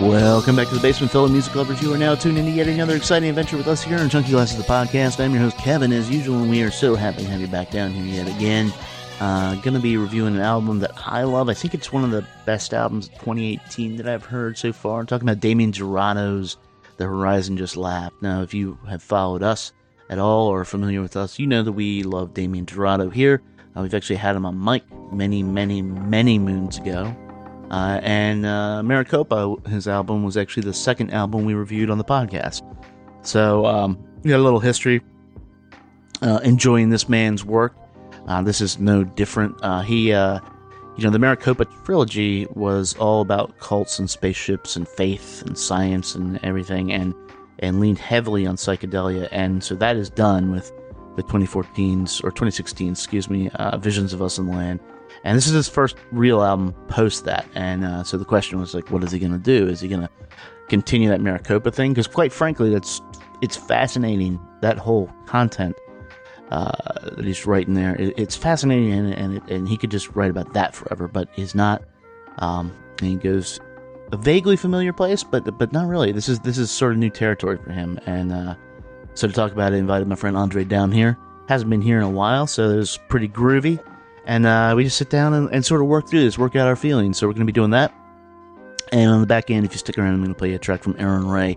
Welcome back to the Basement Fellow Music Lovers. You are now tuned in to yet another exciting adventure with us here on Chunky Glasses, the podcast. I'm your host, Kevin, as usual, and we are so happy to have you back down here yet again. Uh, to be reviewing an album that I love. I think it's one of the best albums of 2018 that I've heard so far. I'm talking about Damien Jurado's The Horizon Just Laughed. Now, if you have followed us at all or are familiar with us, you know that we love Damien Jurado here. Uh, we've actually had him on mic many, many, many moons ago. Uh, and uh, Maraqopa, his album, was actually the second album we reviewed on the podcast. So um, we got a little history. Uh, enjoying this man's work. Uh, this is no different. Uh, he, uh, you know, the Maraqopa trilogy was all about cults and spaceships and faith and science and everything, and and leaned heavily on psychedelia. And so that is done with the 2014's or 2016, excuse me, Visions of Us in the Land. And this is his first real album post that. And uh, so the question was like, what is he going to do? Is he going to continue that Maraqopa thing? Because quite frankly, that's it's fascinating that whole content uh, that he's writing there. It, it's fascinating, and and, and he could just write about that forever. But he's not. Um, and he goes a vaguely familiar place, but but not really. This is this is sort of new territory for him. And uh, so to talk about it, I invited my friend Andre down here. Hasn't been here in a while, so it was pretty groovy. And uh, we just sit down and, and sort of work through this, work out our feelings. So we're going to be doing that. And on the back end, if you stick around, I'm going to play a track from Aaron Ray.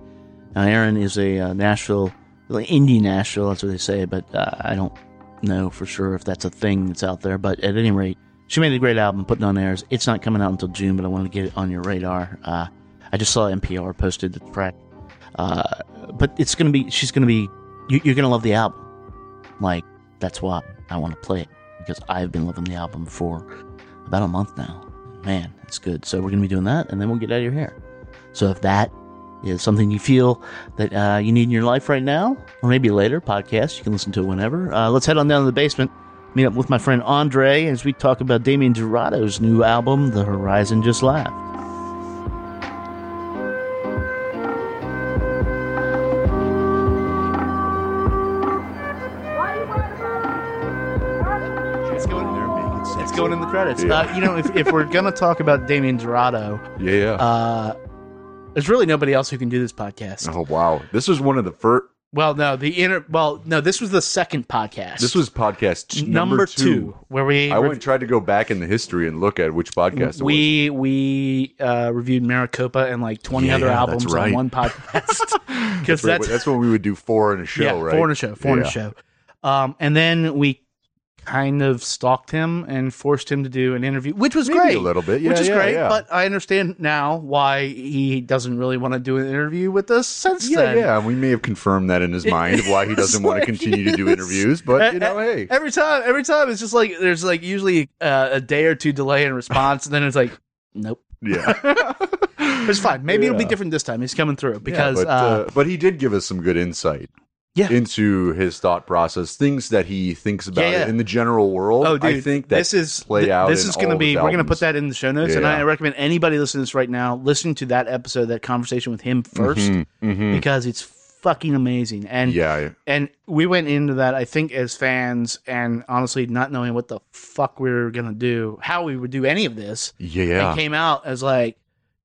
Now, Aaron is a uh, Nashville, like indie Nashville, that's what they say, but uh, I don't know for sure if that's a thing that's out there. But at any rate, she made a great album, putting on airs. It's not coming out until June, but I wanted to get it on your radar. Uh, I just saw NPR posted the track, uh, but it's gonna be. She's gonna be. You, you're gonna love the album. Like that's why I want to play it because I've been loving the album for about a month now. Man, it's good. So we're gonna be doing that, and then we'll get out of your hair. So if that is something you feel that uh, you need in your life right now, or maybe later, podcast, you can listen to it whenever. Uh, let's head on down to the basement, meet up with my friend Andre as we talk about Damien Jurado's new album, The Horizon Just Laughed. Going in the credits. Yeah. Uh, you know, if, if we're gonna talk about Damien Jurado, Yeah, yeah. uh, there's really nobody else who can do this podcast. oh wow, this was one of the first. Well, no, the inner. Well, no, this was the second podcast. This was podcast t- number, two, where we I went and tried to go back in the history and look at which podcast it we we uh, reviewed Maraqopa and like 20 Yeah, other yeah, albums that's right. on one podcast because. Right, that's, that's when we would do four in a show, yeah, right? four in a show, four in a show. Um, and then we kind of stalked him and forced him to do an interview, which was Maybe great, a little bit, yeah, which is yeah, great. yeah. But I understand now why he doesn't really want to do an interview with us since Yeah, then. yeah. We may have confirmed that in his mind of why he doesn't want to continue to do interviews, but you know, hey, Every time, every time, it's just like there's like usually uh, a day or two delay in response, and then it's like, nope. yeah. It's fine. Maybe it'll be different this time. He's coming through because yeah, but, uh, uh, but he did give us some good insight. Yeah. into his thought process, things that he thinks about Yeah, yeah. in the general world. oh, dude, I think that this is play th- out. This is going to be. We're going to put that in the show notes, and. I recommend anybody listening to this right now listen to that episode, that conversation with him 1st Mhm, mhm. because it's fucking amazing. And yeah, and we went into that I think as fans, and honestly, not knowing what the fuck we were going to do, how we would do any of this. yeah, yeah. and came out as like,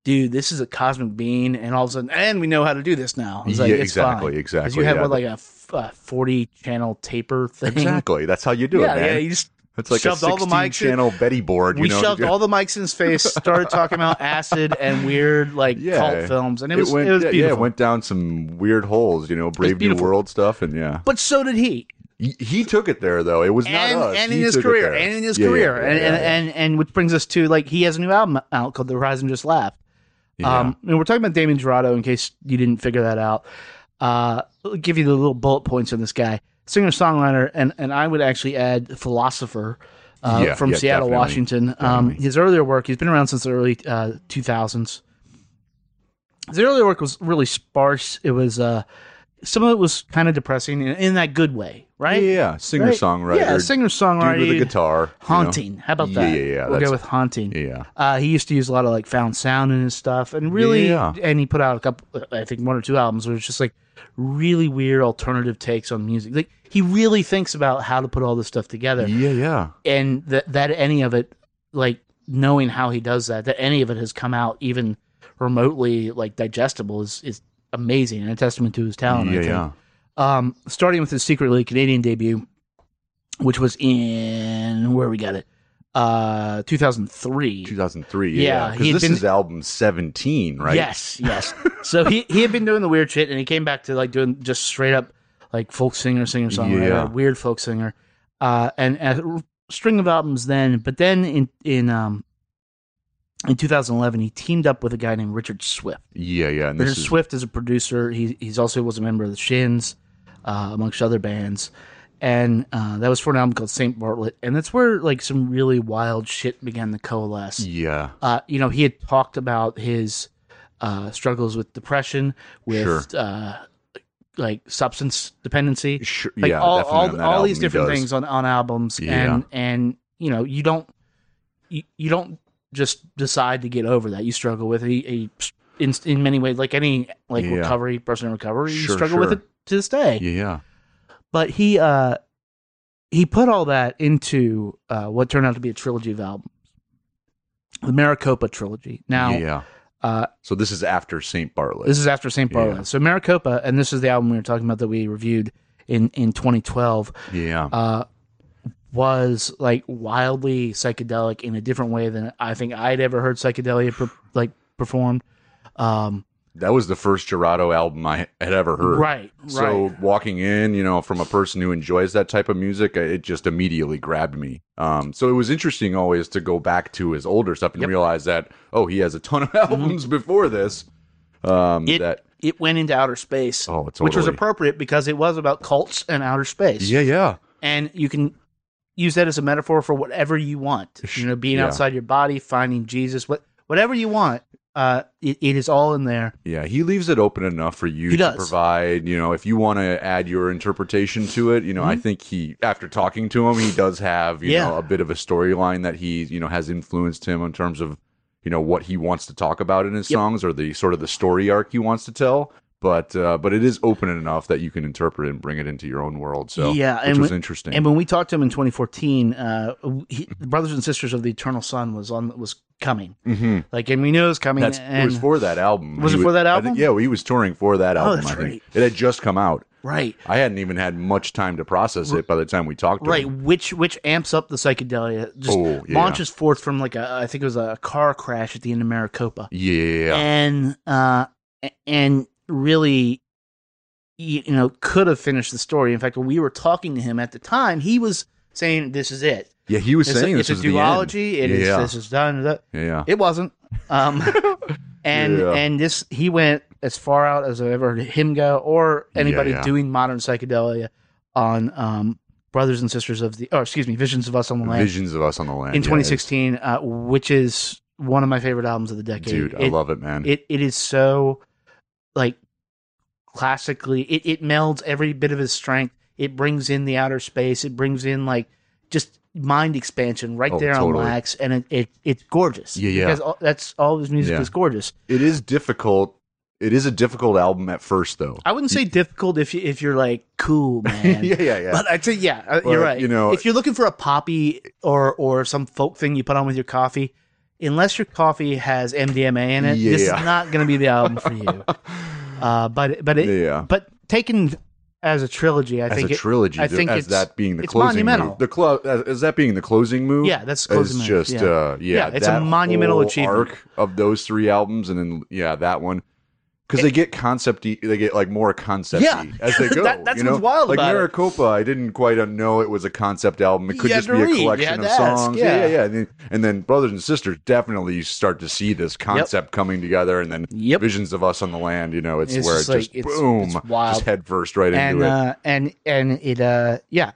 dude, this is a cosmic being, and all of a sudden, and we know how to do this now. It's like, Yeah, it's exactly, fine. exactly, 'Cause you have yeah. what, like a f- uh, forty channel taper thing. Exactly. That's how you do yeah, it, man. yeah. You just it's like shoved a all the 16 mics in- channel Betty board. You we know? shoved all the mics in his face, started talking about acid and weird like Yeah. cult films, and it was it, went, was yeah, beautiful. Yeah, it went down some weird holes, you know, Brave New. World stuff, and yeah. but so did he. He, he took it there, though. It was not and, us. and in his took it career, and in his career, and, and, and and which brings us to like he has a new album out called The Horizon Just Laughed. Yeah. Um, and we're talking about Damien Jurado in case you didn't figure that out. Uh, I'll give you the little bullet points on this guy, singer songwriter, and and I would actually add philosopher. uh, Yeah, from yeah, Seattle, definitely. Washington. Um, his earlier work, he's been around since the early uh, 2000s. His earlier work was really sparse. It was uh, some of it was kind of depressing in, in that good way, right? Yeah, yeah. singer songwriter. Yeah, singer songwriter. Dude with a guitar. you know? Haunting. How about that? yeah, yeah, yeah. We'll go with haunting. Yeah. Uh, he used to use a lot of like found sound in his stuff, and really, Yeah. and he put out a couple, I think one or two albums where it's just like really weird alternative takes on music. Like he really thinks about how to put all this stuff together, Yeah, yeah. and that that any of it, like knowing how he does that, that any of it has come out even remotely like digestible is is amazing and a testament to his talent. I yeah, think. yeah. Um, starting with his secretly Canadian debut, which was in where we got it, uh, 2003. 2003. Yeah, Yeah, because had this been- is album 17, right? Yes, yes. so he he had been doing the weird shit, and he came back to like doing just straight up like folk singer, singer songwriter, Yeah. weird folk singer, uh, and, and a string of albums then. But then in in um in 2011, he teamed up with a guy named Richard Swift. Yeah, yeah. And Richard is Swift is a producer. He he's also was a member of the Shins, uh, amongst other bands. And uh, that was for an album called Saint Bartlett, and that's where like some really wild shit began to coalesce yeah, uh, you know, he had talked about his uh, struggles with depression, with uh, like substance dependency, sure. like yeah, all definitely all, all these different things on, on albums, Yeah. and and you know, you don't you, you don't just decide to get over that. You struggle with it. He, he, in in many ways, like any like Yeah. recovery person in recovery, you Sure, struggle with it to this day Yeah, yeah. but he uh he put all that into uh what turned out to be a trilogy of albums the Maraqopa trilogy now yeah, uh So this is after Saint Bartlett. this is after st bartlett Yeah. so Maraqopa and this is the album we were talking about that we reviewed in in 2012 yeah, uh was like wildly psychedelic in a different way than i think i'd ever heard psychedelia per, like performed um that was the first Jurado album I had ever heard. right So right walking in, you know, from a person who enjoys that type of music, it just immediately grabbed me. Um, so it was interesting always to go back to his older stuff and Yep. realize that oh, he has a ton of albums before this. Um, it, that it went into outer space Oh, which was appropriate because it was about cults and outer space yeah, yeah, and you can use that as a metaphor for whatever you want. You know, being Yeah. outside your body, finding Jesus, what whatever you want. Uh, it, it is all in there. yeah. He leaves it open enough for you He to does. provide. You know, if you want to add your interpretation to it, you know, I think he, after talking to him, he does have you Mm-hmm. Yeah. know a bit of a storyline that he you know has influenced him in terms of you know what he wants to talk about in his Yep. songs or the sort of the story arc he wants to tell. But uh, but it is open enough that you can interpret it and bring it into your own world. So Yeah, which and was when- interesting. And when we talked to him in 2014, uh, he, Brothers and Sisters of the Eternal Son was on was coming. hmm Like, and we knew it was coming. That's and, it was for that album. Was He it for that album? Oh, think- yeah, well, he was touring for that album. that's I think right. it had just come out. right, I hadn't even had much time to process it by the time we talked to right. him. Which which amps up the psychedelia. Just Oh, yeah. launches forth from like a I think it was a car crash at the end of Maraqopa. Yeah, and uh and really you, you know could have finished the story in fact when we were talking to him at the time he was saying this is it yeah. He was it's saying a, this it's a was the end. duology it is Yeah. this is done Yeah, yeah. it wasn't um and Yeah. and this he went as far out as i've ever heard him go or anybody doing modern psychedelia on um brothers and sisters of the oh excuse me visions of us on the land Visions of Us on the Land in yeah, 2016 uh, which is one of my favorite albums of the decade Dude, I It- love it, man. it it is so like classically it, it melds every bit of his strength it brings in the outer space it brings in like just mind expansion right Oh, there totally. on wax and it, it it's gorgeous Yeah, yeah. because all, that's all of his music Yeah. is gorgeous it is difficult. It is a difficult album at first, though. i wouldn't say difficult if you if you're like cool man yeah, yeah, yeah. But I'd say, yeah, uh, But, you're right. you know- if you're looking for a poppy or or some folk thing you put on with your coffee, unless your coffee has MDMA in it, this is not going to be the album for you. Uh, but but it, Yeah. but taken as a trilogy, I as think a it- trilogy, I think as it's, that being the it's closing monumental. move. The clo- as, as that being the closing move. Yeah, that's the closing move, just yeah. uh, yeah, Yeah, it's a monumental achievement. arc of those three albums, and then yeah, that one. Because they get concepty, they get like more concepty Yeah. as they go. That- that's you know? what's wild Like about it. Maraqopa, I didn't quite know it was a concept album. It could just be a read. You collection of ask, songs. yeah, yeah. yeah. And then, and then Brothers and Sisters definitely you start to see this concept coming together, and then Yep. Visions of Us on the Land. You know, it's, It's where it just like- just it's- boom, it's just head first right and into it. uh, and and it uh yeah.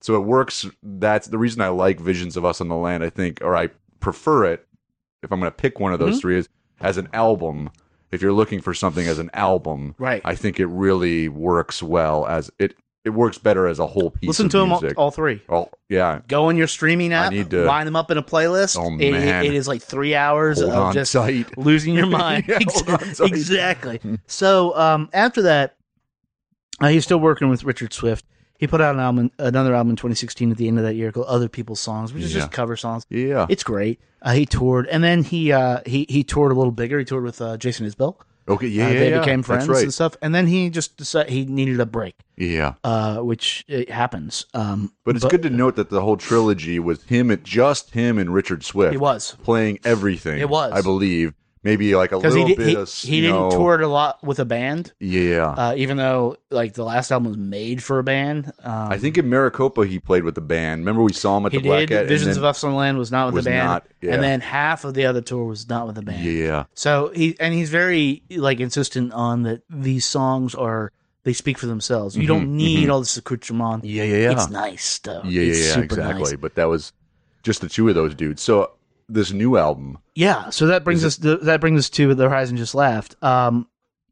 So it works. That's the reason I like Visions of Us on the Land. I think, or I prefer it if I'm going to pick one of Mm-hmm. those three is as an album. If you're looking for something as an album, Right. I think it really works well as it. It works better as a whole piece. Listen of to them all, music. all three. Oh, yeah. Go on your streaming app. I need to- line them up in a playlist. Oh, It- man. it is like three hours Hold of just tight. losing your mind. Yeah, Ex- hold on tight. exactly. So um, after that, uh, he's still working with Richard Swift. He put out an album, another album in 2016 at the end of that year called "Other People's Songs," which is Yeah. just cover songs. Yeah. It's great. Uh, he toured, and then he uh, he he toured a little bigger. He toured with uh, Jason Isbell. Okay. Yeah. Uh, they yeah. became friends right. and stuff. And then he just decided he needed a break, Yeah. uh, which it happens. Um, But it's good to note that the whole trilogy was him, just him and Richard Swift. It was. playing everything. It was. I believe, maybe like a little he did, bit he, of he didn't know, tour it a lot with a band. Yeah, uh, even though like the last album was made for a band. Um, I think in Maraqopa he played with the band. Remember we saw him at he the Black did. Cat. and Visions of on Land was not with was the band, not, yeah. and then half of the other tour was not with the band. Yeah, So he and he's very like insistent on that these songs are they speak for themselves. You don't need all this accoutrement. Mm-hmm, yeah, yeah, yeah. It's nice stuff. yeah, It's yeah, yeah, exactly. nice. But that was just the two of those dudes. So this new album, Yeah, so that brings us that brings us to the Horizon just left. Um,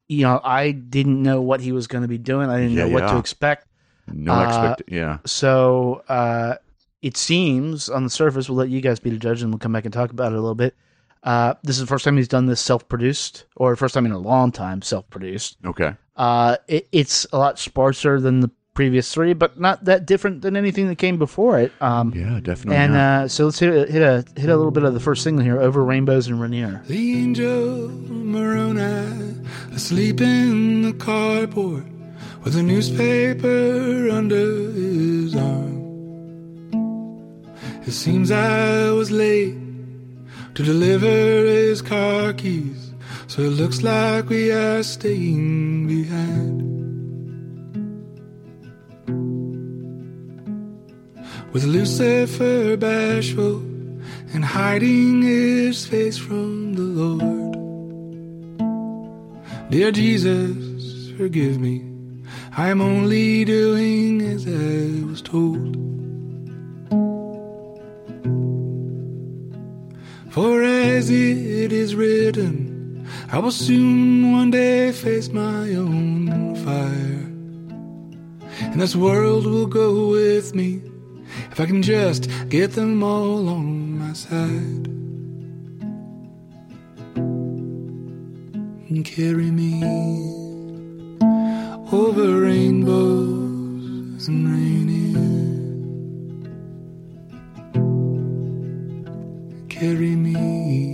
you know, I didn't know what he was going to be doing. I didn't Yeah, know what to expect. no Uh, expect. Yeah, So uh, it seems on the surface, we'll let you guys be the judge, and we'll come back and talk about it a little bit. Uh, this is the first time he's done this self-produced, or first time in a long time self-produced. okay. Uh, it, it's a lot sparser than the previous three, but not that different than anything that came before it. Um, Yeah, definitely. and uh, so let's hit a, hit a hit a little bit of the first single here, "Over Rainbows and Rainier." The angel Moroni asleep in the carport with a newspaper under his arm. It seems I was late to deliver his car keys, so it looks like we are staying behind. With Lucifer bashful and hiding his face from the Lord. Dear Jesus, forgive me. I am only doing as I was told. For as it is written, I will soon one day face my own fire. And this world will go with me if I can just get them all on my side. And carry me over rainbows and rainier. Carry me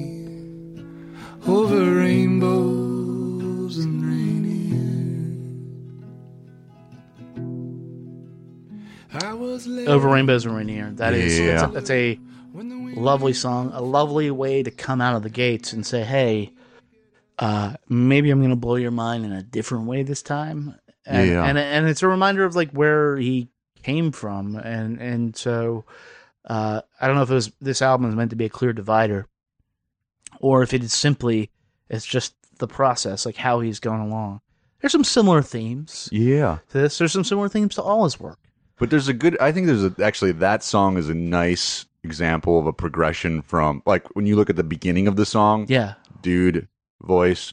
"Over Rainbows and Rainier." That is Yeah. that's, a, that's a when the wind lovely song, a lovely way to come out of the gates and say, "Hey, uh, maybe I'm going to blow your mind in a different way this time." And, Yeah. and and it's a reminder of like where he came from, and and so uh, I don't know if it was this album is meant to be a clear divider, or if it is simply it's just the process, like how he's going along. There's some similar themes yeah. to this. There's some similar themes to all his work. But there's a good. I think there's a, actually that song is a nice example of a progression from like when you look at the beginning of the song. Yeah, dude voice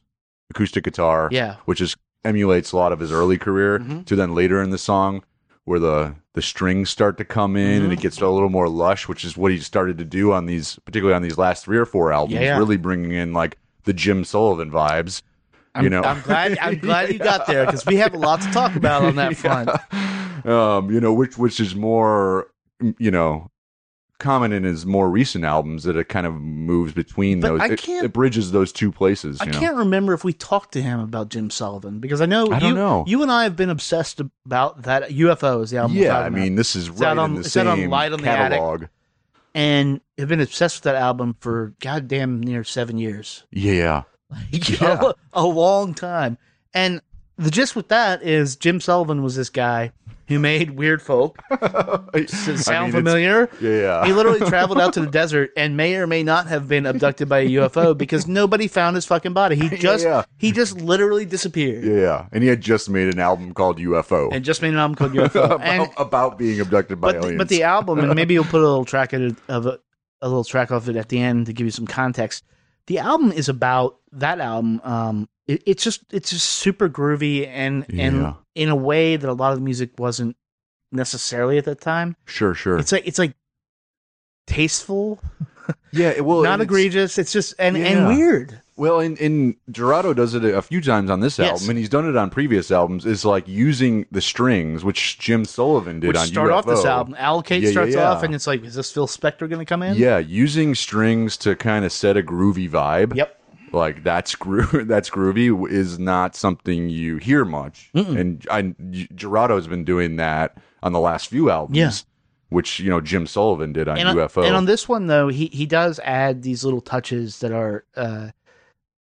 acoustic guitar Yeah. which is emulates a lot of his early career Mhm. to then later in the song where the the strings start to come in and Mm-hmm. it gets a little more lush which is what he started to do on these particularly on these last three or four albums Yeah, yeah. really bringing in like the jim sullivan vibes I'm, you know I'm glad. I'm glad you got there because we have a lot to talk about on that front. Um you know which which is more you know common in his more recent albums that it kind of moves between But those I It- can't- it, bridges those two places I know? can't remember if we talked to him about Jim Sullivan because I know I you, know. you and I have been obsessed about that UFOs, the album. Yeah, I mean, this is It's right on- in the same Light in the Attic. catalog. and have been obsessed with that album for goddamn near seven years, Yeah, Like, Yeah. a long time. And the gist with that is Jim Sullivan was this guy who made Weird Folk. I Sound mean, familiar? Yeah. He literally traveled out to the desert and may or may not have been abducted by a UFO because nobody found his fucking body. He just yeah. he just literally disappeared Yeah, and he had just made an album called UFO and just made an album called UFO. about, and about being abducted by but the, aliens. but the album and maybe you'll put a little track of it, of it, a little track of it at the end to give you some context. The album is about that album. Um, it, it's just it's just super groovy and Yeah. and in a way that a lot of the music wasn't necessarily at that time. sure, sure. It's like it's like tasteful, yeah, it- well, not it's- egregious. It's just and Yeah. and weird. Well, and, and Jurado does it a few times on this Yes. album, and he's done it on previous albums. Is like using the strings, which Jim Sullivan did Which on start off this album. Allocate Yeah, yeah, starts yeah. off and it's like, is this Phil Spector going to come in? Yeah, using strings to kind of set a groovy vibe. Yep. Like that's gro- that's groovy is not something you hear much, and I Jurado's been doing that on the last few albums. Yeah. Which you know Jim Sullivan did on and on, UFO. and on this one though, he he does add these little touches that are, uh,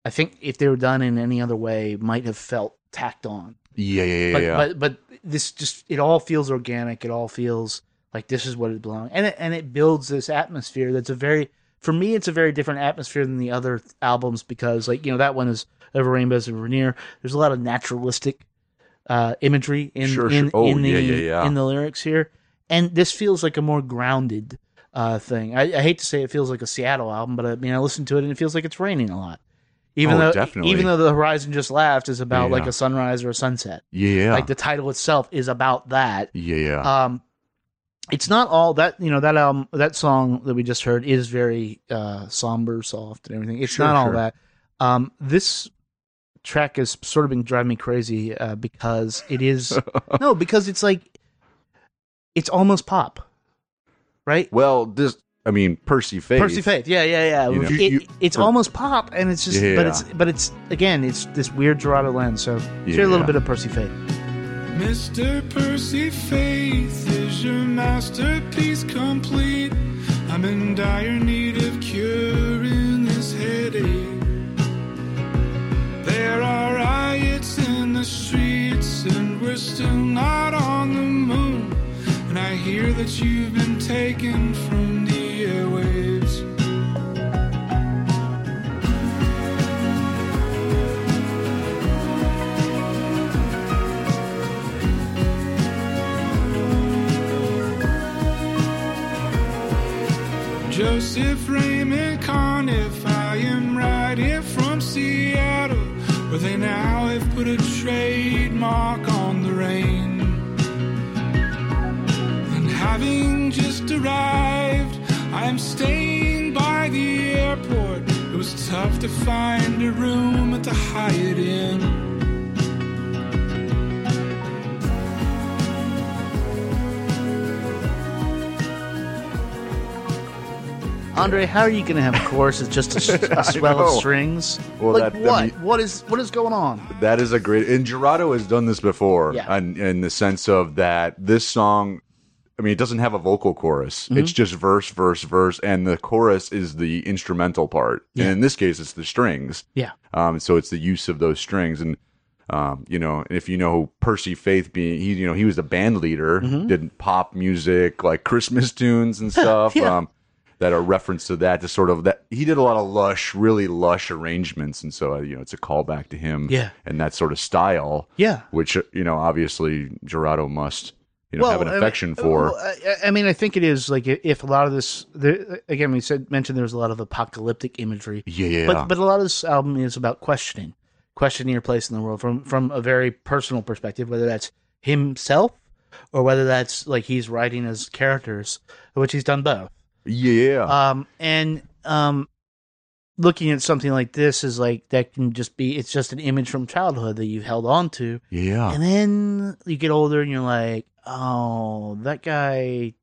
I think, if they were done in any other way, might have felt tacked on. yeah, yeah, yeah, But yeah. but but this just it all feels organic. It all feels like this is what it belongs, and it and it builds this atmosphere that's a very for me it's a very different atmosphere than the other th- albums because like you know that one is over rainbows and Rainier. There's a lot of naturalistic uh, imagery in Sure, in, sure. Oh, in the yeah, yeah, yeah. in the lyrics here, and this feels like a more grounded uh, thing. I, I hate to say it feels like a Seattle album, but I mean I listen to it and it feels like it's raining a lot. Even Oh, though definitely. even though the horizon just laughed is about like a sunrise or a sunset. yeah, Like the title itself is about that. yeah, yeah. Um, it's not all that you know that album that song that we just heard is very uh, somber, soft, and everything. It's Sure, not all sure. that. Um, this track has sort of been driving me crazy uh, because it is no because it's like it's almost pop, right? well, this I mean Percy Faith. Percy Faith, yeah, yeah, yeah. You know, it, you- it's for- almost pop, and it's just, Yeah. but it's, but it's again, it's this weird Jurado lens. So share a little bit of Percy Faith. Mr. Percy Faith, is your masterpiece complete? I'm in dire need of curing this headache. There are riots in the streets, and we're still not on the moon. And I hear that you've been taken from the airwaves. Joseph Raymond Conniff, I am right here from Seattle, where they now have put a trademark on the rain. And having just arrived, I am staying by the airport. It was tough to find a room at the Hyatt Inn. Andre, how are you going to have a chorus that's just a, a swell of strings? Well, like that- I what? mean- what is what is going on? That is a great. And Jurado has done this before, Yeah. in, in the sense of that this song. I mean, it doesn't have a vocal chorus. Mm-hmm. It's just verse, verse, verse, and the chorus is the instrumental part. Yeah. And in this case, it's the strings. Yeah, Um, so it's the use of those strings, and um, you know, if you know Percy Faith being, he, you know, he was a band leader, did pop music like Christmas tunes and stuff. Mm-hmm. Yeah. Um, that are reference to that, to sort of that he did a lot of lush, really lush arrangements, and so uh, you know, it's a callback to him, Yeah. and that sort of style, yeah. which uh, you know, obviously Jurado must, you know, have an I mean- affection for. well, I, I mean, I think it is like if a lot of this, there, again, we said mentioned there's a lot of apocalyptic imagery, yeah, yeah, but but a lot of this album is about questioning, questioning your place in the world from from a very personal perspective, whether that's himself or whether that's like he's writing as characters, which he's done both. Yeah, Um, and um, looking at something like this is like that can just be it's just an image from childhood that you've held on to, yeah, and then you get older and you're like, oh, that guy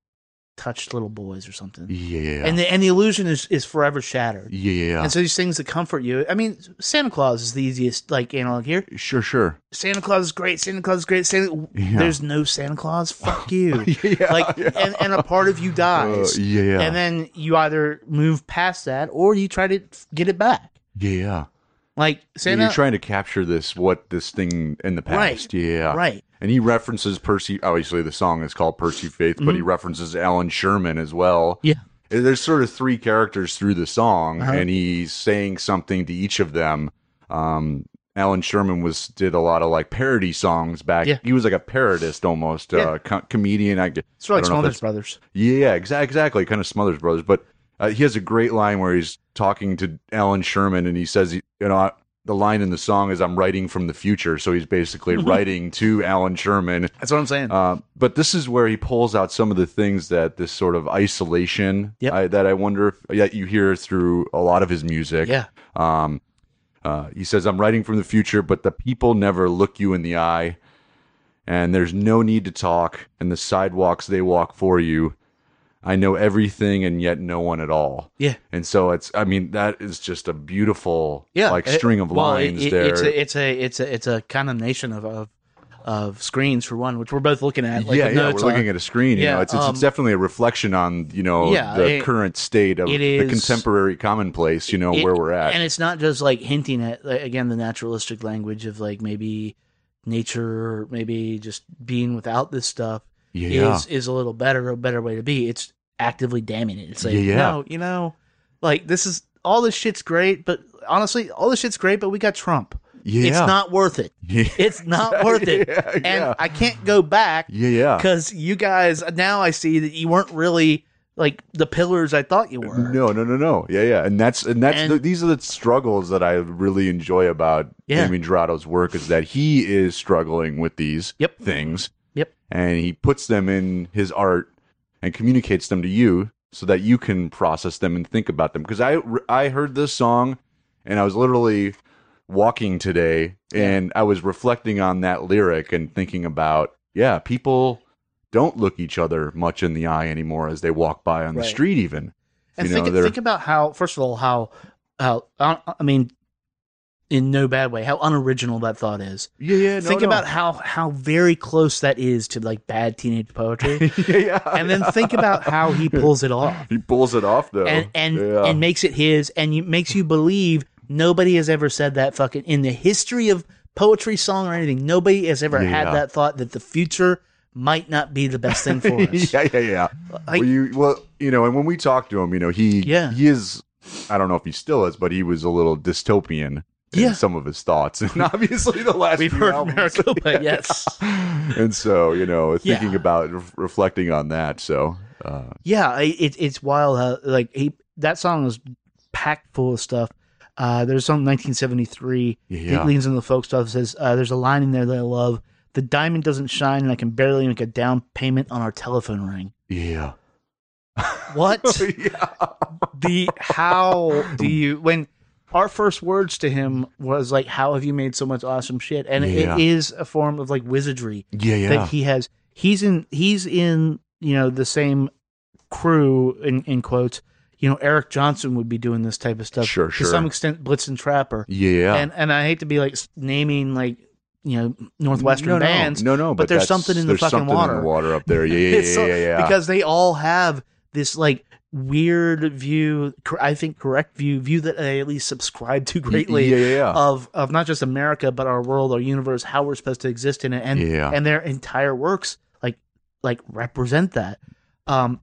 touched little boys or something, yeah, and the and the illusion is is forever shattered. yeah, yeah. And so these things that comfort you. I mean, Santa Claus is the easiest like analog here. sure, sure. Santa Claus is great. Santa Claus is great. Santa, Yeah. there's no Santa Claus. Fuck you. Yeah, like, yeah. and, and a part of you Uh, dies. yeah, yeah, And then you either move past that or you try to get it back. yeah. Like Santa, You're trying to capture this, what this thing in the Right. past, yeah, right? And he references Percy. Obviously, the song is called Percy Faith, but he references Allan Sherman as well. Mm-hmm. Yeah. There's sort of three characters through the song, Uh-huh. and he's saying something to each of them. Um, Allan Sherman was did a lot of like parody songs back. Yeah. He was like a parodist almost, Yeah. uh, co- comedian. I, g- It's like I don't know if Smothers Brothers. yeah, exactly, exactly. Kind of Smothers Brothers, but uh, he has a great line where he's talking to Alan Sherman, and he says, "You know, the line in the song is I'm writing from the future." So he's basically writing to Allan Sherman. That's what I'm saying. Uh, but this is where he pulls out some of the things that this sort of isolation Yep. I, that I wonder if that you hear through a lot of his music. yeah. Um, uh, he says, I'm writing from the future, but the people never look you in the eye, and there's no need to talk, and the sidewalks they walk for you. I know everything and yet no one at all. Yeah. And so it's, I mean, that is just a beautiful, Yeah. like string of it- lines it- there. It's a, it's a it's a it's a condemnation of of, of screens for one, which we're both looking at. Like yeah, yeah, we're looking at a screen. You Yeah, know, it's it's, um, it's definitely a reflection on you know Yeah, the it- current state of it the contemporary commonplace. You know it- where we're at. and it's not just like hinting at like, again the naturalistic language of like maybe nature, or maybe just being without this stuff yeah, is is a little better, a better way to be. It's actively damning it. It's like, Yeah, yeah. no, you know, like this is all this shit's great, but honestly, all this shit's great, but we got Trump. yeah, It's not worth it. Yeah. It's not worth it. Yeah, and. I can't go back yeah, yeah. because you guys now I see that you weren't really like the pillars I thought you were. No, no, no, no. Yeah, yeah, and that's and that's And- the, these are the struggles that I really enjoy about Yeah. Damien Jurado's work is that he is struggling with these Yep. things. And he puts them in his art and communicates them to you so that you can process them and think about them. Because I I heard this song, and I was literally walking today, and I was reflecting on that lyric and thinking about yeah, people don't look each other much in the eye anymore as they walk by on the street even. And You think they're- think about how first of all how how I mean in no bad way how unoriginal that thought is. Yeah, yeah. No, think no. about how how very close that is to like bad teenage poetry. yeah, yeah. and then think about how he pulls it off. he pulls it off though, and and yeah. and makes it his and you, makes you believe nobody has ever said that fucking in the history of poetry song or anything nobody has ever had that thought that the future might not be the best thing for us yeah, yeah, yeah. Like- well, you, well, you know, and when we talk to him, you know, he, Yeah. he is. I don't know if he still is, but he was a little dystopian. Yeah. some of his thoughts, and obviously the last we've few heard albums. Maraqopa yes and so you know, thinking Yeah. about re- reflecting on that. So, uh, yeah it, it's wild how like he that song is packed full of stuff uh there's some 1973 Yeah. he leans into the folk stuff says uh, there's a line in there that i love the diamond doesn't shine and i can barely make a down payment on our telephone ring yeah, what yeah, the how do you when our first words to him was like how have you made so much awesome shit and Yeah. it is a form of like wizardry yeah, yeah. that he has he's in he's in you know the same crew in in quotes you know eric johnson would be doing this type of stuff Sure, to some extent Blitzen Trapper yeah, and and i hate to be like naming like you know northwestern no, no, bands No, no, but, there's something in the fucking water in the water up there. Yeah, yeah, yeah, so- yeah, yeah. because they all have this like weird view i think correct view view that i at least subscribe to greatly yeah, yeah, yeah. of of not just america but our world our universe how we're supposed to exist in it. And and their entire works like like represent that. Um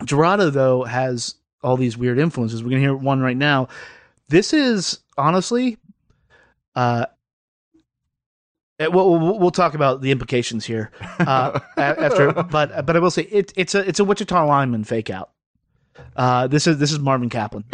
Jurado though has all these weird influences. We're gonna hear one right now. This is honestly uh eh, We'll, we'll, we'll talk about the implications here uh, after, but but I will say it, it's a it's a Wichita lineman fake out. Uh, this is this is Marvin Kaplan.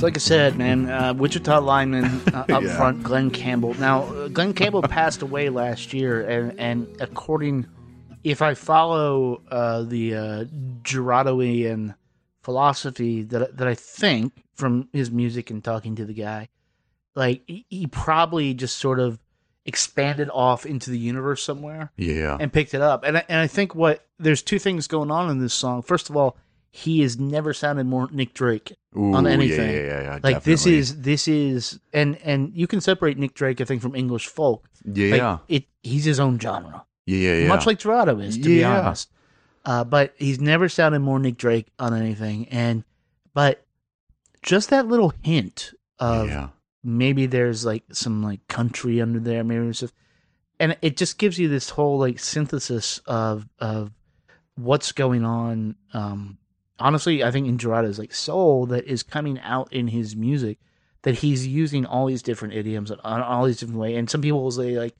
So, like I said, man, uh, Wichita lineman uh, up Yeah. front, Glen Campbell. Now, uh, Glen Campbell passed away last year, and, and according, if I follow uh, the uh, Juradoian philosophy that that I think from his music and talking to the guy, like he, he probably just sort of expanded off into the universe somewhere Yeah. and picked it up. And I, and I think what there's two things going on in this song. First of all, he has never sounded more Nick Drake Ooh, on anything. Yeah, yeah, yeah, like this is this is and and you can separate Nick Drake I think from English folk. Yeah, Like, yeah, it he's his own genre, yeah, yeah. much like Jurado is to be honest. Uh, but he's never sounded more Nick Drake on anything, and but just that little hint of maybe there's like some like country under there, maybe there's and it just gives you this whole like synthesis of of what's going on. Um, honestly, I think in Jurado's like soul that is coming out in his music that he's using all these different idioms on all these different ways. And some people will say like,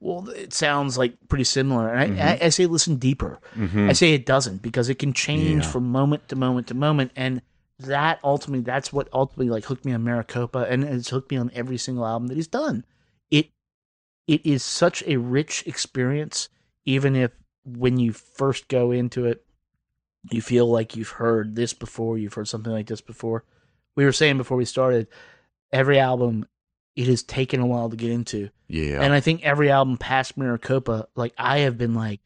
well, it sounds like pretty similar. And I, mm-hmm. I, I say listen deeper. Mm-hmm. I say it doesn't because it can change Yeah. from moment to moment to moment. And that ultimately, that's what ultimately like hooked me on Maraqopa, and it's hooked me on every single album that he's done. It it is such a rich experience, even if when you first go into it, you feel like you've heard this before, you've heard something like this before. We were saying before we started, every album it has taken a while to get into. Yeah. And I think every album past Maraqopa, like I have been like,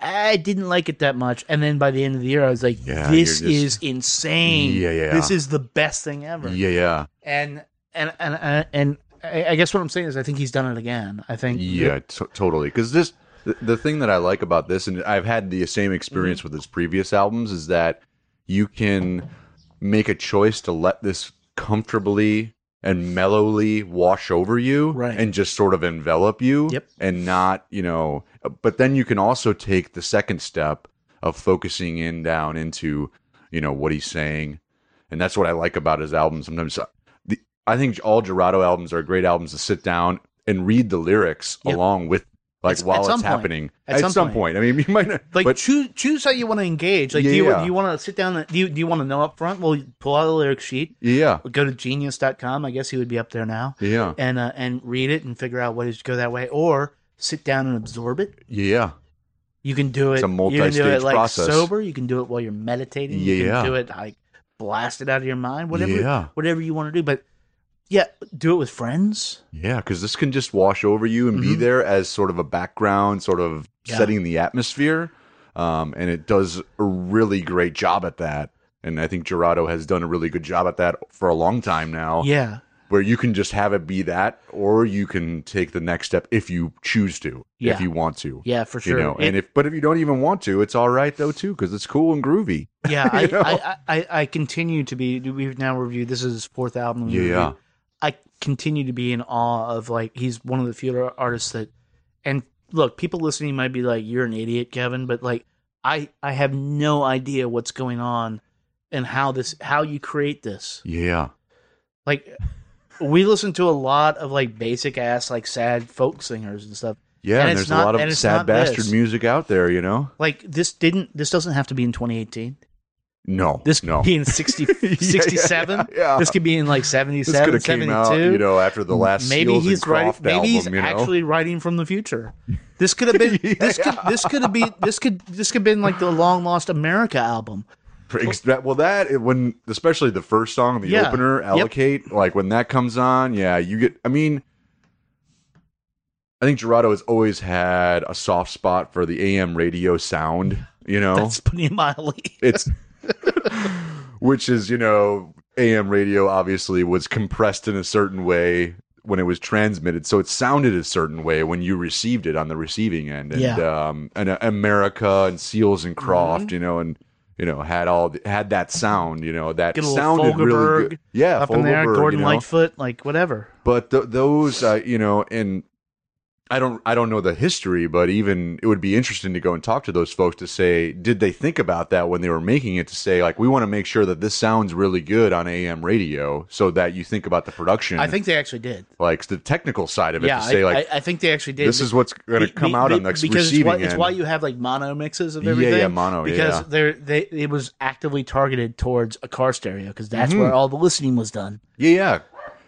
I didn't like it that much. And then by the end of the year, I was like, Yeah, this just- is insane. Yeah, yeah. This is the best thing ever. yeah, yeah. And and and and, and I I guess what I'm saying is, I think he's done it again. I think. Yeah, t- totally. Because this, the, the thing that I like about this, and I've had the same Mm-hmm. experience with his previous albums, is that you can make a choice to let this comfortably and mellowly wash over you, Right. and just sort of envelop you, Yep. and not, you know. But then you can also take the second step of focusing in down into, you know, what he's saying, and that's what I like about his album. Sometimes the, I think all Jurado albums are great albums to sit down and read the lyrics Yep. along with like At- while it's point. happening At at, some some, point. point. I mean, you might not, Like but choose choose how you want to engage. Like do you Yeah. do you want to sit down? and- Do you do you want to know up front? Well, you pull out the lyric sheet. yeah, Go to genius.com. I guess he would be up there now. yeah, And uh, and read it and figure out what is to go that way, or sit down and absorb it. yeah, You can do it. It's a you can do it multi-stage like process. sober. You can do it while you're meditating. You Yeah. can do it like blast it out of your mind. Whatever. Yeah. Whatever you want to do, but yeah, do it with friends. yeah. Because this can just wash over you and be there as sort of a background, sort of Mm-hmm. Yeah. setting the atmosphere. Um, and it does a really great job at that. And I think Jurado has done a really good job at that for a long time now. Yeah. where you can just have it be that, or you can take the next step if you choose to, Yeah. if you want to. Yeah, for sure. You know, It- and if but if you don't even want to, it's all right though too, because it's cool and groovy. Yeah, I, I, I, I continue to be. We've now reviewed. This is his fourth album. Yeah, yeah. I continue to be in awe of like he's one of the few artists that. And look, people listening might be like, "You're an idiot, Kevin," but like, I I have no idea what's going on, and how this how you create this. Yeah, Like, we listen to a lot of like basic ass like sad folk singers and stuff. yeah. And And, there's not- a lot of sad bastard this. music out there. You know, Like this didn't. This doesn't have to be in 2018. No, This no. could be in 60, yeah, 67. yeah. This could be in like this 77, could have 72. came out, you know, after the last maybe Seals he's writing. Maybe album. he's you know, actually writing from the future. This could have been. This could. This could have been. This could. This could have been like the long lost America album. Well, that when especially the first song, the Yeah. opener, Yep. allocate, like when that comes on, yeah, you get. I mean, I think Jurado has always had a soft spot for the AM radio sound. You know, That's putting it mildly. it's which is you know AM radio obviously was compressed in a certain way when it was transmitted, so it sounded a certain way when you received it on the receiving end, and Yeah. um, and uh, America and Seals and Croft, you know, and you know had all the, had that sound, you know, that Get a little sounded really good, yeah, up in there, Gordon you know? Lightfoot, like whatever. But th- those, uh, you know, and I don't I don't know the history, but even it would be interesting to go and talk to those folks to say, did they think about that when they were making it? To say like, we want to make sure that this sounds really good on AM radio, so that you think about the production. I think they actually did. like the technical side of it Yeah, to say I, like I, I think they actually did. this is what's going to come be- out be- on the because it's receiving why, end. it's why you have like mono mixes of everything. Yeah, yeah, mono, because yeah. they're they it was actively targeted towards a car stereo because that's Mm-hmm. where all the listening was done. yeah, yeah.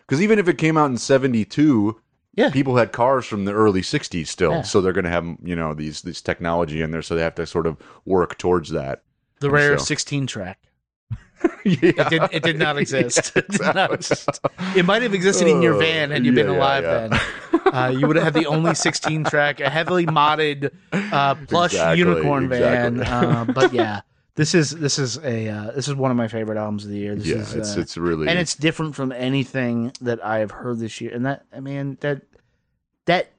Because even if it came out in '72, Yeah, people had cars from the early '60s still, Yeah. so they're going to have you know these this technology in there, so they have to sort of work towards that. the rare so- 16 track. yeah, It did, it did not exist. it, did not exist. it might have existed in your van had you been Yeah, yeah, alive then. Uh, you would have had the only 16 track, a heavily modded uh, plush Exactly, unicorn van. Uh, but yeah, this is this is a uh, this is one of my favorite albums of the year. This yeah, is, it's uh, it's really and it's different from anything that I have heard this year. And that I mean that that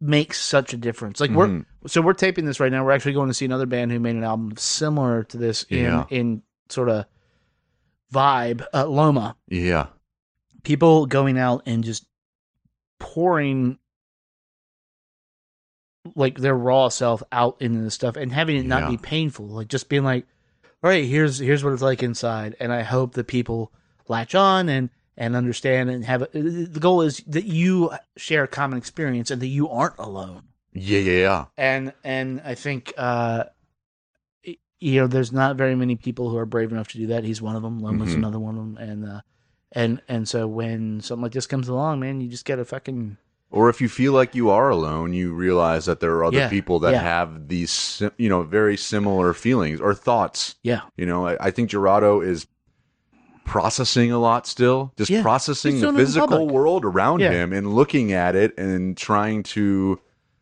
makes such a difference. Like we're Mhm. so we're taping this right now. We're actually going to see another band who made an album similar to this in Yeah. in sort of vibe. Uh, Loma, yeah, people going out and just pouring like their raw self out into this stuff and having it not Yeah. be painful. Like just being like, all right, here's here's what it's like inside, and I hope that people latch on and and understand and have. The goal is that you share a common experience and that you aren't alone yeah, yeah, yeah. and and I think uh, you know there's not very many people who are brave enough to do that. He's one of them. Loma's Mhm. another one of them, and uh, and and so when something like this comes along, man, you just gotta fucking Or if you feel like you are alone, you realize that there are other Yeah, people that yeah. have these, you know, very similar feelings or thoughts. yeah You know, I, I think Jurado is processing a lot still, just Yeah, processing the doing it in physical public. world around Yeah. him and looking at it and trying to,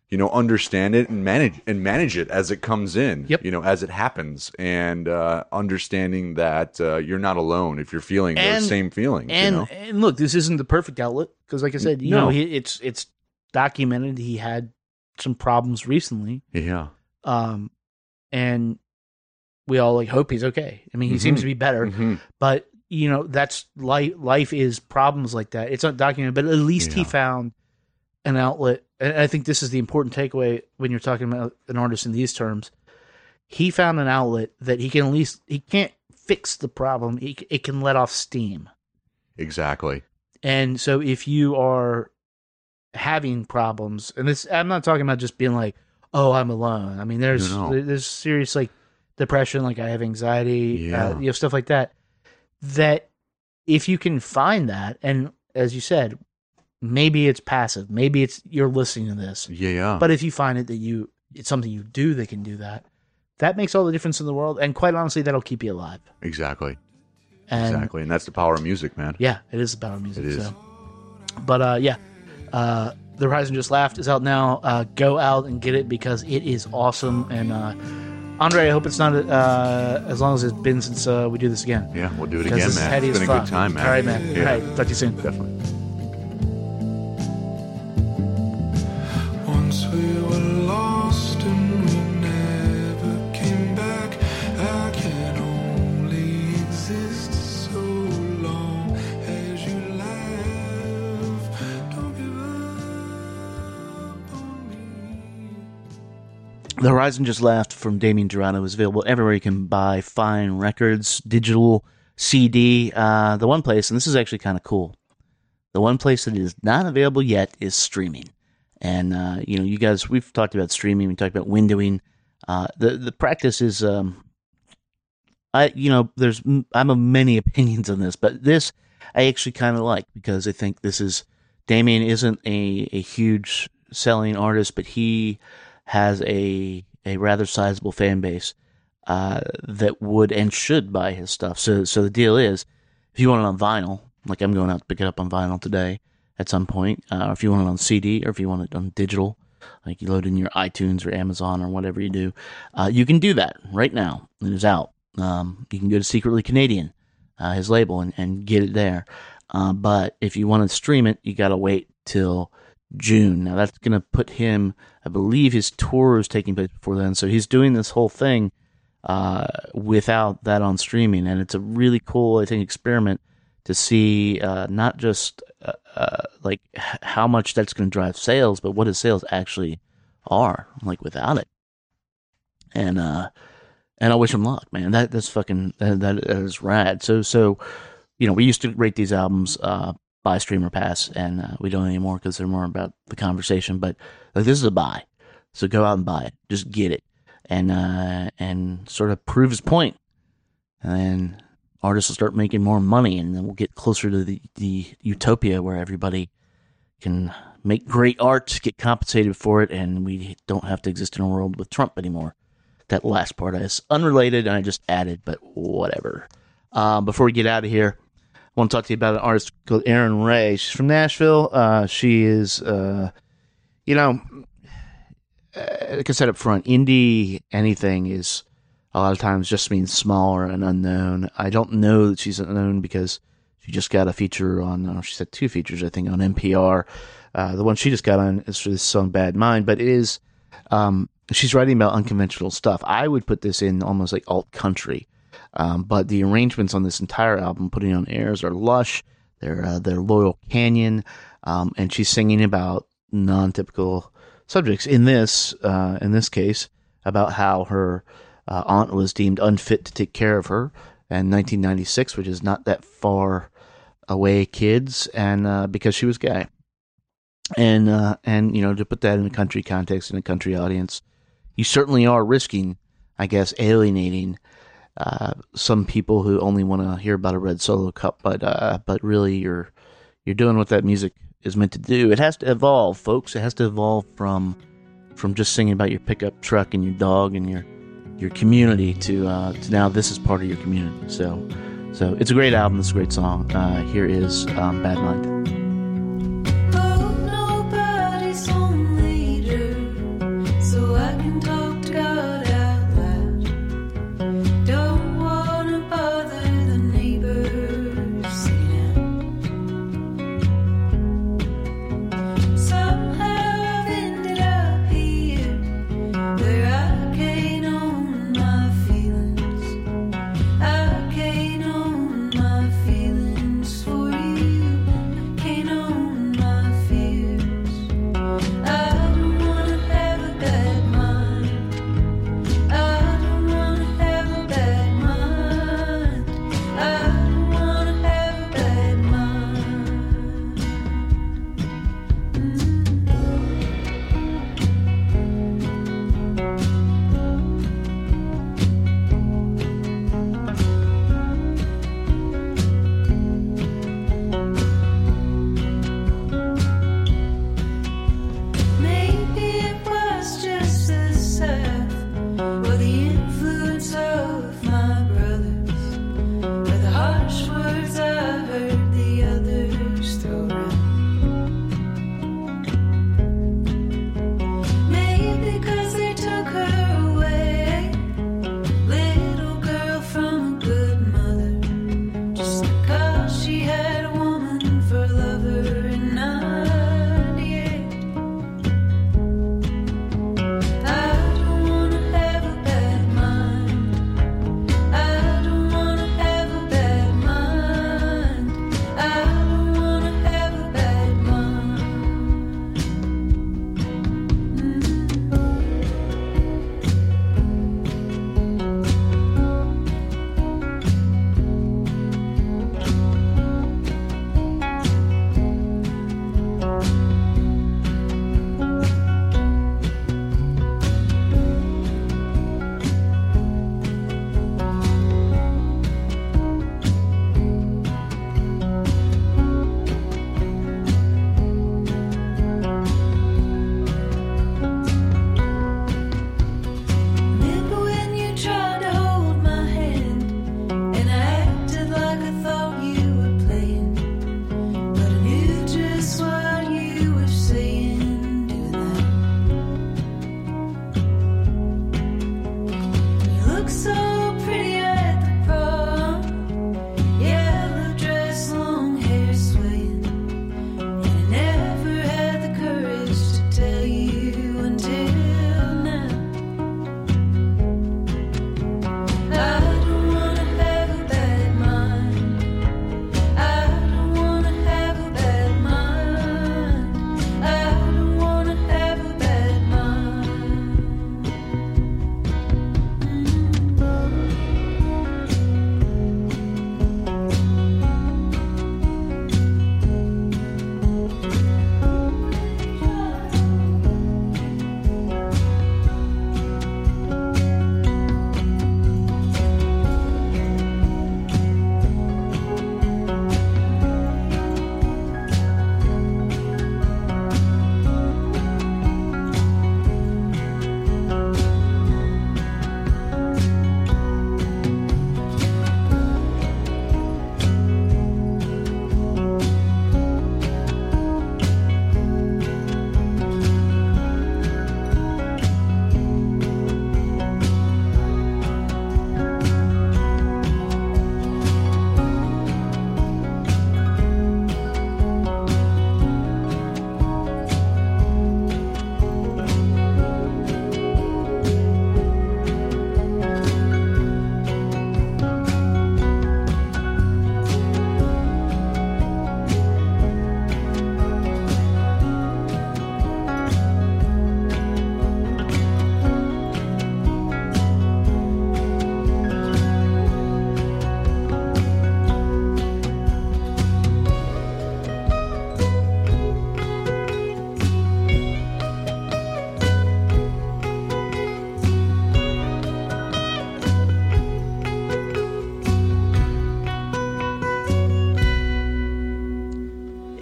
you know, understand it and manage and manage it as it comes in. Yep. You know, as it happens, and uh, understanding that uh, you're not alone if you're feeling And- those same feelings. and you know? and look, this isn't the perfect outlet because, like I said, you No. know, he, it's it's documented he had some problems recently, yeah. um, and we all like hope he's okay. I mean, he Mhm. seems to be better, Mhm. but you know that's life life is problems like that. It's not documented but at least he found an outlet. And i think this is the important takeaway when you're talking about an artist in these terms. He found an outlet that he can at least he can't fix the problem. He, it can let off steam. Exactly. and so if you are having problems and this i'm not talking about just being like oh i'm alone. I mean there's No, no. there's serious like depression like i have anxiety Yeah. uh, you know stuff like that that if you can find that and as you said maybe it's passive maybe it's you're listening to this Yeah. Yeah. but if you find it that you it's something you do that can do that that makes all the difference in the world and quite honestly that'll keep you alive exactly. and exactly. And that's the power of music, man. yeah, it is the power of music. It is. So. But uh, yeah, uh, the Horizon Just Laughed is out now. Uh, go out and get it because it is awesome. And uh, Andre, I hope it's not uh, as long as it's been since uh, we do this again. Yeah, we'll do it again, man. It's been a fuck. good time, man. All right, man. Yeah, All right, talk to you soon. definitely. Horizon Just Laughed from Damien Jurado is available everywhere you can buy fine records, digital, CD. Uh, the one place, and this is actually kind of cool, the one place that is not available yet is streaming. And uh, you know, you guys, we've talked about streaming, we talked about windowing. Uh, the the practice is, um, I you know, there's I'm of many opinions on this, but this I actually kind of like because I think this is Damien isn't a a huge selling artist, but he has a a rather sizable fan base uh, that would and should buy his stuff. So so the deal is, if you want it on vinyl, like I'm going out to pick it up on vinyl today at some point, uh, or if you want it on CD, or if you want it on digital, like you load in your iTunes or Amazon or whatever you do, uh, you can do that right now. It is out. Um, you can go to Secretly Canadian, uh, his label, and, and get it there. Uh, but if you want to stream it, you got to wait till June. Now that's going to put him, I believe his tour is taking place before then. So he's doing this whole thing uh, without that on streaming. And it's a really cool, I think, experiment to see uh, not just uh, uh, like how much that's going to drive sales, but what his sales actually are like without it. And uh, and I wish him luck, man. That that's fucking that, that is rad. So so, you know, we used to rate these albums uh by streamer pass, and uh, we don't anymore because they're more about the conversation. But like this is a buy, so go out and buy it. Just get it, and uh and sort of prove his point, and artists will start making more money, and then we'll get closer to the the utopia where everybody can make great art, get compensated for it, and we don't have to exist in a world with Trump anymore. That last part is unrelated, and I just added, but whatever. Um, before we get out of here, I want to talk to you about an artist called Erin Rae. She's from Nashville. Uh, she is, uh, you know, uh, like I said up front, indie anything is a lot of times just means smaller and unknown. I don't know that she's unknown because she just got a feature on, she said two features, I think, on NPR. Uh, the one she just got on is for this song Bad Mind, but it is, um, she's writing about unconventional stuff. I would put this in almost like alt country. Um, but the arrangements on this entire album, putting on airs, are lush. They're uh, they're Laurel Canyon, um, and she's singing about non-typical subjects. In this uh, in this case, about how her uh, aunt was deemed unfit to take care of her in 1996, which is not that far away, kids, and uh, because she was gay. And uh, and you know to put that in a country context in a country audience, you certainly are risking, I guess, alienating uh, some people who only want to hear about a red solo cup, but uh, but really you're you're doing what that music is meant to do. It has to evolve, folks. It has to evolve from from just singing about your pickup truck and your dog and your your community to uh, to now this is part of your community. So so it's a great album. It's a great song. Uh, here is um, Bad Mind. Oh,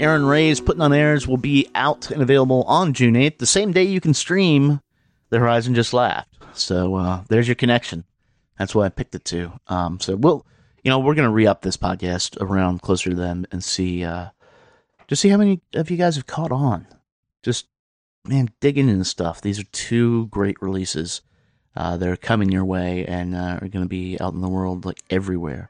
Erin Rae's Putting on Airs will be out and available on June 8th, the same day you can stream The Horizon Just Laughed. So uh, there's your connection. That's why I picked it to. Um, so we'll, you know, we're going to re up this podcast around closer to them and see, uh, just see how many of you guys have caught on. Just, man, digging into stuff. These are two great releases uh, that are coming your way and uh, are going to be out in the world like everywhere.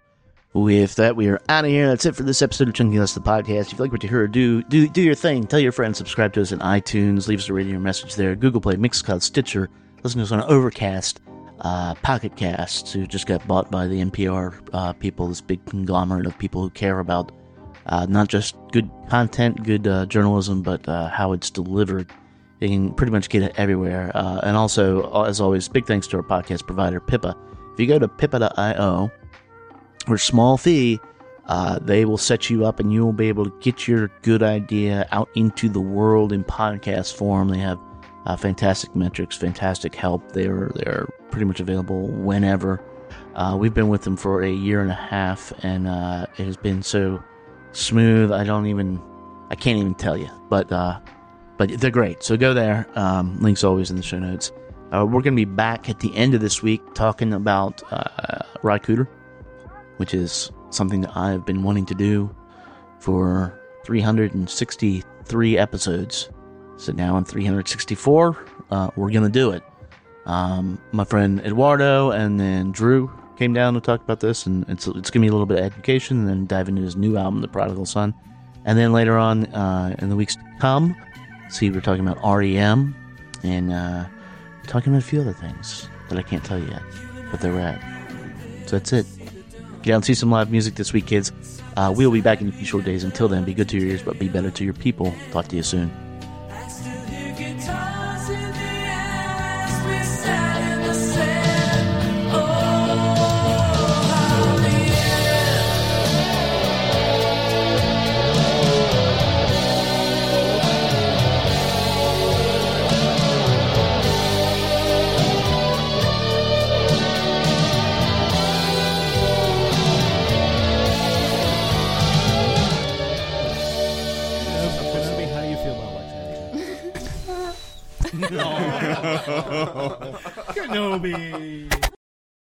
With that, we are out of here. That's it for this episode of Chunky List, the podcast. If you like what you heard, do do do your thing. Tell your friends. Subscribe to us on iTunes. Leave us a rating or message there. Google Play, Mixcloud, Stitcher. Listen to us on Overcast, uh, Pocket Cast, who just got bought by the NPR uh, people. This big conglomerate of people who care about uh, not just good content, good uh, journalism, but uh, how it's delivered. You can pretty much get it everywhere. Uh, and also, as always, big thanks to our podcast provider, Pippa. If you go to pippa.io, for a small fee, uh, they will set you up and you will be able to get your good idea out into the world in podcast form. They have uh, fantastic metrics, fantastic help. They're they're pretty much available whenever. Uh, we've been with them for a year and a half, and uh, it has been so smooth. I don't even, I can't even tell you. But uh, but they're great. So go there. Um, links always in the show notes. Uh, we're going to be back at the end of this week talking about uh, Ry Cooder which is something that I've been wanting to do for 363 episodes. So now on 364, uh, we're going to do it. Um, my friend Eduardo and then Drew came down to talk about this, and it's, it's going to be a little bit of education and then dive into his new album, The Prodigal Son. And then later on uh, in the weeks to come, see, we're talking about REM and uh, talking about a few other things that I can't tell you yet, but they're rad. So that's it. Get out and see some live music this week, kids. Uh, we'll be back in a few short days. Until then, be good to your ears, but be better to your people. Talk to you soon.